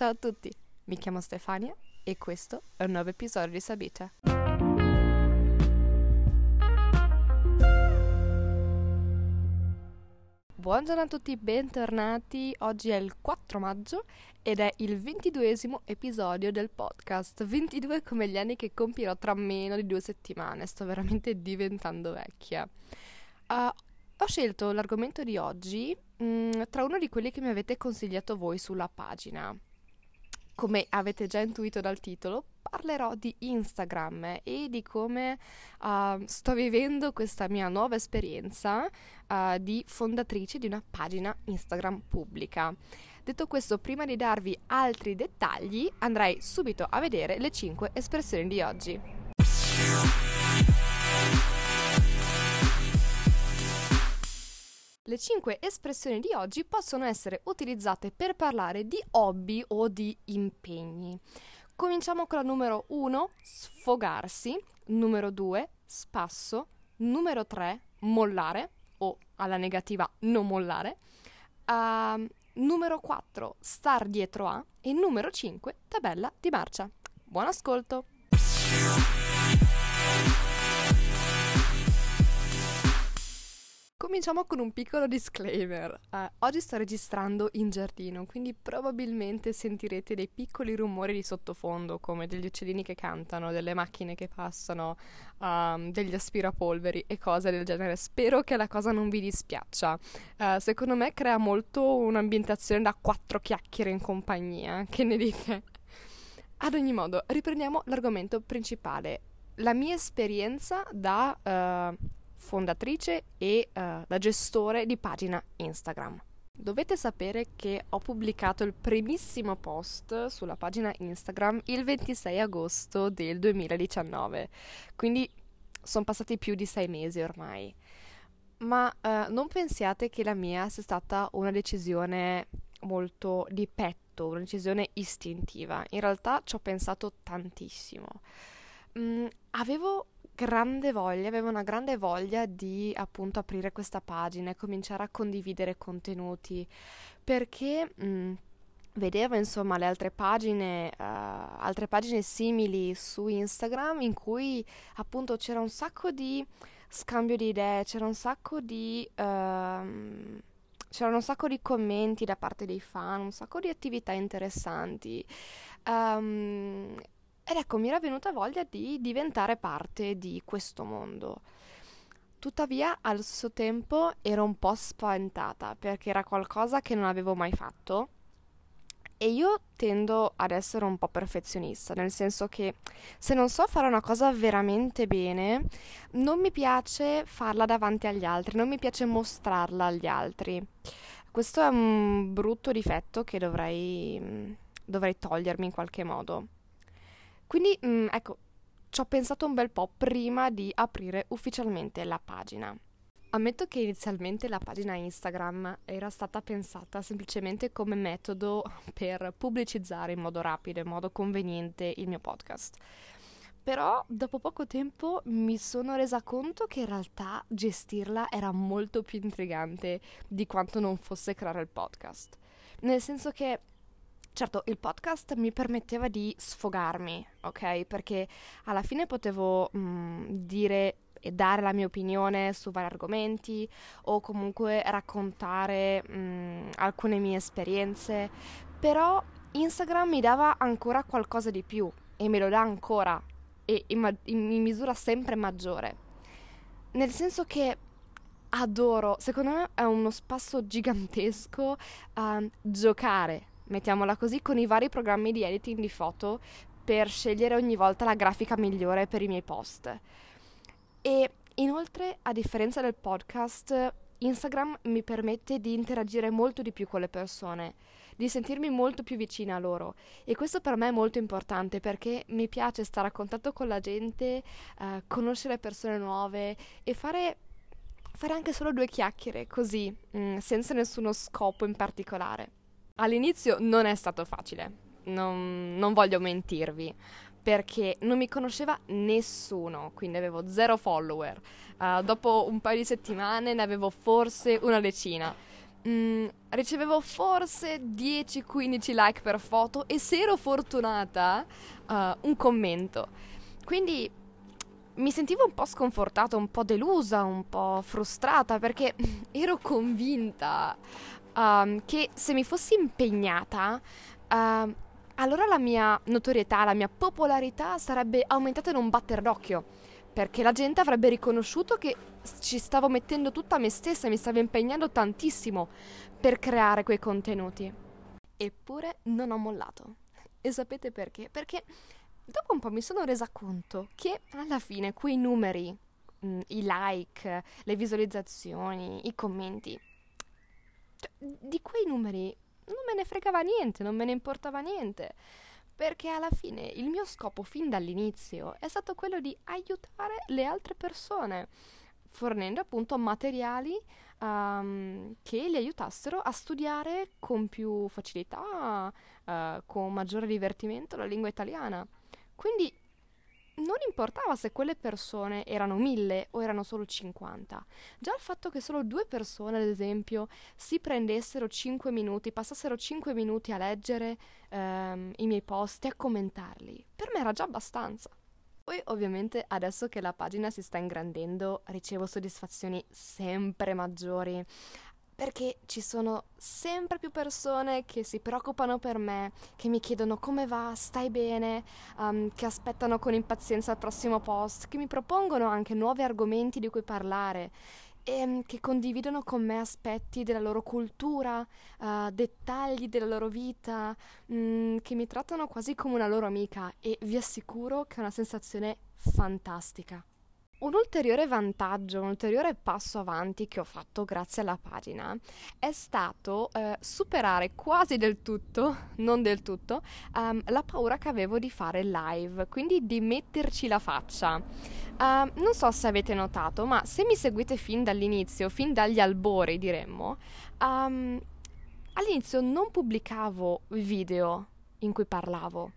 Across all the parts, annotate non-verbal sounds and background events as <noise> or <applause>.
Ciao a tutti, mi chiamo Stefania e questo è un nuovo episodio di Sabita. Buongiorno a tutti, bentornati. Oggi è il 4 maggio ed è il ventiduesimo episodio del podcast. 22 come gli anni che compierò tra meno di due settimane. Sto veramente diventando vecchia. Uh, ho scelto l'argomento di oggi mh, mm, tra uno di quelli che mi avete consigliato voi sulla pagina. Come avete già intuito dal titolo, parlerò di Instagram e di come uh, sto vivendo questa mia nuova esperienza uh, di fondatrice di una pagina Instagram pubblica. Detto questo, prima di darvi altri dettagli, andrei subito a vedere le 5 espressioni di oggi. Le cinque espressioni di oggi possono essere utilizzate per parlare di hobby o di impegni. Cominciamo con la numero 1, sfogarsi, numero 2, spasso, numero 3, mollare o alla negativa non mollare, uh, numero 4, star dietro a e numero 5, tabella di marcia. Buon ascolto! Cominciamo con un piccolo disclaimer. Uh, oggi sto registrando in giardino, quindi probabilmente sentirete dei piccoli rumori di sottofondo, come degli uccellini che cantano, delle macchine che passano, um, degli aspirapolveri e cose del genere. Spero che la cosa non vi dispiaccia. Uh, secondo me crea molto un'ambientazione da quattro chiacchiere in compagnia. Che ne dite? Ad ogni modo, riprendiamo l'argomento principale. La mia esperienza da... Uh, fondatrice e uh, la gestore di pagina Instagram. Dovete sapere che ho pubblicato il primissimo post sulla pagina Instagram il 26 agosto del 2019, quindi sono passati più di sei mesi ormai. Ma uh, non pensiate che la mia sia stata una decisione molto di petto, una decisione istintiva. In realtà ci ho pensato tantissimo. Mm, avevo grande voglia, avevo una grande voglia di appunto aprire questa pagina e cominciare a condividere contenuti perché mh, mm, vedevo insomma le altre pagine, uh, altre pagine simili su Instagram in cui appunto c'era un sacco di scambio di idee, c'era un sacco di... Uh, c'erano un sacco di commenti da parte dei fan, un sacco di attività interessanti. Um, ed ecco, mi era venuta voglia di diventare parte di questo mondo. Tuttavia, allo stesso tempo ero un po' spaventata perché era qualcosa che non avevo mai fatto. E io tendo ad essere un po' perfezionista, nel senso che se non so fare una cosa veramente bene, non mi piace farla davanti agli altri, non mi piace mostrarla agli altri. Questo è un brutto difetto che dovrei, dovrei togliermi in qualche modo. Quindi, mh, mm, ecco, ci ho pensato un bel po' prima di aprire ufficialmente la pagina. Ammetto che inizialmente la pagina Instagram era stata pensata semplicemente come metodo <laughs> per pubblicizzare in modo rapido, in modo conveniente il mio podcast. Però dopo poco tempo mi sono resa conto che in realtà gestirla era molto più intrigante di quanto non fosse creare il podcast. Nel senso che Certo, il podcast mi permetteva di sfogarmi, ok? Perché alla fine potevo mh, mm, dire e dare la mia opinione su vari argomenti o comunque raccontare mh, mm, alcune mie esperienze, però Instagram mi dava ancora qualcosa di più e me lo dà ancora e in, in misura sempre maggiore. Nel senso che adoro, secondo me è uno spasso gigantesco uh, giocare mettiamola così, con i vari programmi di editing di foto per scegliere ogni volta la grafica migliore per i miei post. E inoltre, a differenza del podcast, Instagram mi permette di interagire molto di più con le persone, di sentirmi molto più vicina a loro e questo per me è molto importante perché mi piace stare a contatto con la gente, eh, conoscere persone nuove e fare, fare, anche solo due chiacchiere così, mh, mm, senza nessuno scopo in particolare. All'inizio non è stato facile, non, non voglio mentirvi, perché non mi conosceva nessuno, quindi avevo zero follower. Uh, dopo un paio di settimane ne avevo forse una decina. mm, ricevevo forse 10-15 like per foto e se ero fortunata uh, un commento. Quindi mi sentivo un po' sconfortata, un po' delusa, un po' frustrata perché <laughs> ero convinta um, che se mi fossi impegnata, uh, allora la mia notorietà, la mia popolarità sarebbe aumentata in un batter d'occhio. Perché la gente avrebbe riconosciuto che ci stavo mettendo tutta me stessa, mi stavo impegnando tantissimo per creare quei contenuti. Eppure non ho mollato. E sapete perché? Perché dopo un po' mi sono resa conto che alla fine quei numeri, mm, i like, le visualizzazioni, i commenti, cioè, di quei numeri non me ne fregava niente, non me ne importava niente. Perché alla fine il mio scopo fin dall'inizio è stato quello di aiutare le altre persone, fornendo appunto materiali um, che li aiutassero a studiare con più facilità, uh, con maggiore divertimento la lingua italiana. Quindi non importava se quelle persone erano mille o erano solo 50. Già il fatto che solo due persone, ad esempio, si prendessero 5 minuti, passassero 5 minuti a leggere ehm, i miei post e a commentarli, per me era già abbastanza. Poi ovviamente adesso che la pagina si sta ingrandendo ricevo soddisfazioni sempre maggiori perché ci sono sempre più persone che si preoccupano per me, che mi chiedono come va, stai bene, um, che aspettano con impazienza il prossimo post, che mi propongono anche nuovi argomenti di cui parlare e um, che condividono con me aspetti della loro cultura, uh, dettagli della loro vita, um, che mi trattano quasi come una loro amica e vi assicuro che è una sensazione fantastica. Un ulteriore vantaggio, un ulteriore passo avanti che ho fatto grazie alla pagina è stato eh, superare quasi del tutto, <laughs> non del tutto, um, la paura che avevo di fare live, quindi di metterci la faccia. Uh, non so se avete notato, ma se mi seguite fin dall'inizio, fin dagli albori diremmo, um, all'inizio non pubblicavo video in cui parlavo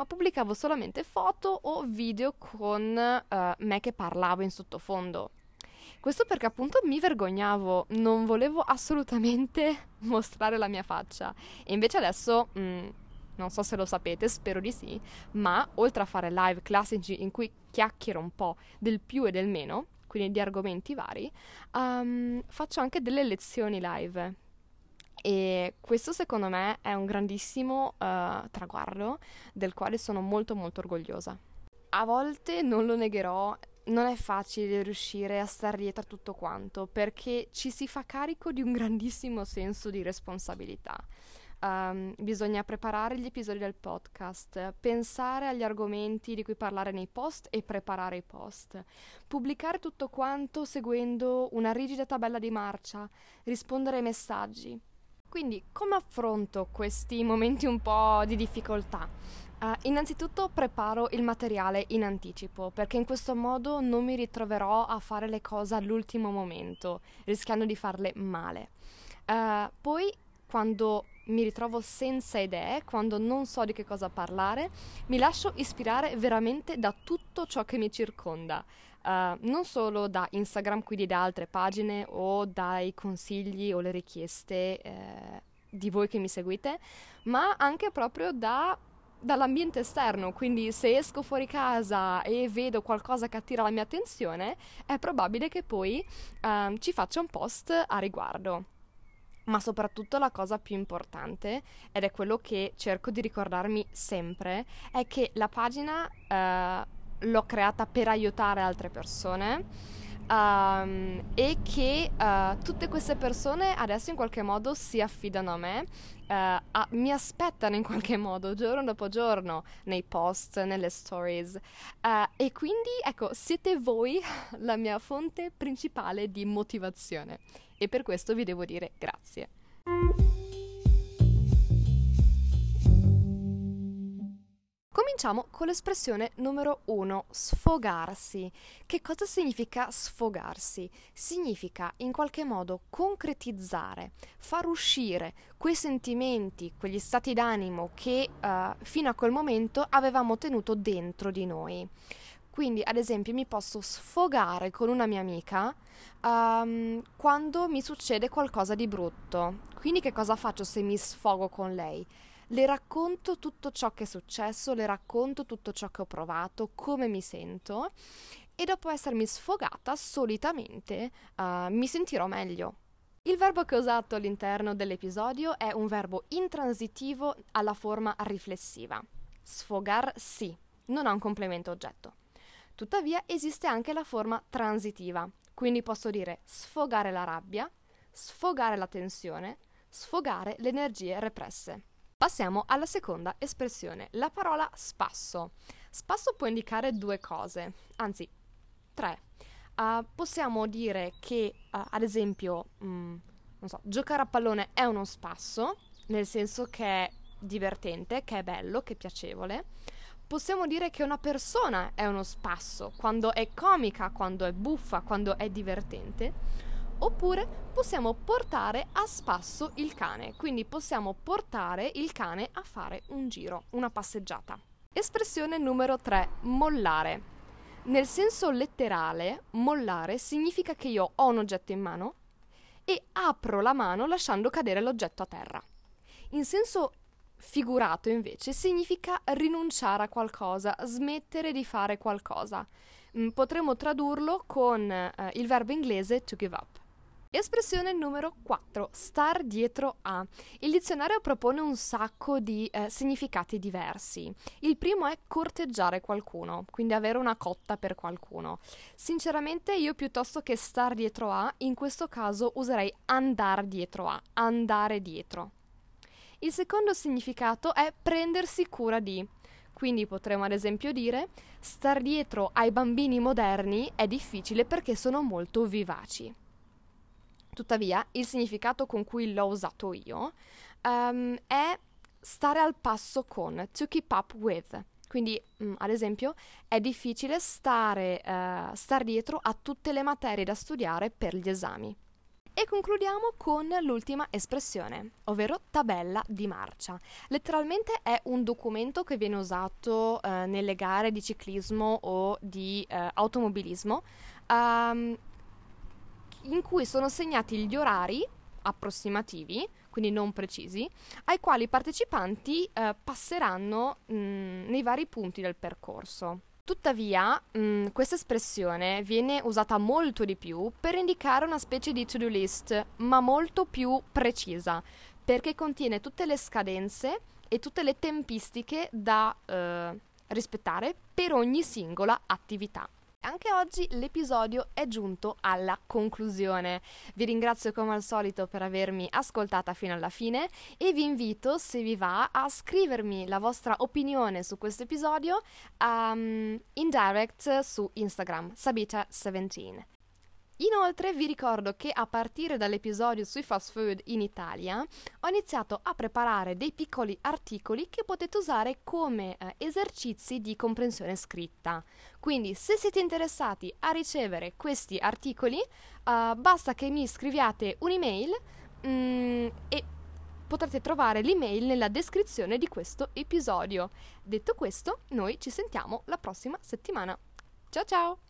ma pubblicavo solamente foto o video con uh, me che parlavo in sottofondo. Questo perché appunto mi vergognavo, non volevo assolutamente <laughs> mostrare la mia faccia. E invece adesso, mh, mm, non so se lo sapete, spero di sì, ma oltre a fare live classici in cui chiacchiero un po' del più e del meno, quindi di argomenti vari, um, faccio anche delle lezioni live e questo secondo me è un grandissimo uh, traguardo del quale sono molto molto orgogliosa. A volte non lo negherò, non è facile riuscire a stare dietro a tutto quanto perché ci si fa carico di un grandissimo senso di responsabilità. Um, bisogna preparare gli episodi del podcast, pensare agli argomenti di cui parlare nei post e preparare i post, pubblicare tutto quanto seguendo una rigida tabella di marcia, rispondere ai messaggi. Quindi come affronto questi momenti un po' di difficoltà? Uh, innanzitutto preparo il materiale in anticipo perché in questo modo non mi ritroverò a fare le cose all'ultimo momento, rischiando di farle male. Uh, poi quando mi ritrovo senza idee, quando non so di che cosa parlare, mi lascio ispirare veramente da tutto ciò che mi circonda. Uh, non solo da Instagram, quindi da altre pagine o dai consigli o le richieste eh, di voi che mi seguite, ma anche proprio da, dall'ambiente esterno. Quindi se esco fuori casa e vedo qualcosa che attira la mia attenzione, è probabile che poi uh, ci faccia un post a riguardo. Ma soprattutto la cosa più importante, ed è quello che cerco di ricordarmi sempre, è che la pagina uh, l'ho creata per aiutare altre persone. Um, e che uh, tutte queste persone adesso in qualche modo si affidano a me, uh, a, mi aspettano in qualche modo giorno dopo giorno nei post, nelle stories uh, e quindi ecco siete voi <laughs> la mia fonte principale di motivazione e per questo vi devo dire grazie. Cominciamo con l'espressione numero uno, sfogarsi. Che cosa significa sfogarsi? Significa in qualche modo concretizzare, far uscire quei sentimenti, quegli stati d'animo che uh, fino a quel momento avevamo tenuto dentro di noi. Quindi, ad esempio, mi posso sfogare con una mia amica um, quando mi succede qualcosa di brutto. Quindi, che cosa faccio se mi sfogo con lei? Le racconto tutto ciò che è successo, le racconto tutto ciò che ho provato, come mi sento e dopo essermi sfogata solitamente uh, mi sentirò meglio. Il verbo che ho usato all'interno dell'episodio è un verbo intransitivo alla forma riflessiva. Sfogarsi non ha un complemento oggetto. Tuttavia esiste anche la forma transitiva, quindi posso dire sfogare la rabbia, sfogare la tensione, sfogare le energie represse. Passiamo alla seconda espressione, la parola spasso. Spasso può indicare due cose, anzi 3. Uh, possiamo dire che, uh, ad esempio, mm, non so, giocare a pallone è uno spasso, nel senso che è divertente, che è bello, che è piacevole. Possiamo dire che una persona è uno spasso, quando è comica, quando è buffa, quando è divertente. Oppure possiamo portare a spasso il cane, quindi possiamo portare il cane a fare un giro, una passeggiata. Espressione numero 3, mollare. Nel senso letterale, mollare significa che io ho un oggetto in mano e apro la mano lasciando cadere l'oggetto a terra. In senso figurato, invece, significa rinunciare a qualcosa, smettere di fare qualcosa. Mm, potremmo tradurlo con eh, il verbo inglese to give up. Espressione numero 4, star dietro a. Il dizionario propone un sacco di eh, significati diversi. Il primo è corteggiare qualcuno, quindi avere una cotta per qualcuno. Sinceramente io piuttosto che star dietro a, in questo caso userei andare dietro a, andare dietro. Il secondo significato è prendersi cura di. Quindi potremmo ad esempio dire star dietro ai bambini moderni è difficile perché sono molto vivaci. Tuttavia, il significato con cui l'ho usato io um, è stare al passo con, to keep up with. Quindi, mm, ad esempio, è difficile stare, uh, star dietro a tutte le materie da studiare per gli esami. E concludiamo con l'ultima espressione, ovvero tabella di marcia. Letteralmente è un documento che viene usato uh, nelle gare di ciclismo o di uh, automobilismo um, in cui sono segnati gli orari approssimativi, quindi non precisi, ai quali i partecipanti eh, passeranno mh, nei vari punti del percorso. Tuttavia, mh, questa espressione viene usata molto di più per indicare una specie di to-do list, ma molto più precisa, perché contiene tutte le scadenze e tutte le tempistiche da eh, rispettare per ogni singola attività. Anche oggi l'episodio è giunto alla conclusione. Vi ringrazio come al solito per avermi ascoltata fino alla fine e vi invito, se vi va, a scrivermi la vostra opinione su questo episodio um, in direct su Instagram, Sabita17. Inoltre vi ricordo che a partire dall'episodio sui fast food in Italia ho iniziato a preparare dei piccoli articoli che potete usare come eh, esercizi di comprensione scritta. Quindi se siete interessati a ricevere questi articoli uh, basta che mi scriviate un'email mm, e potrete trovare l'email nella descrizione di questo episodio. Detto questo, noi ci sentiamo la prossima settimana. Ciao ciao!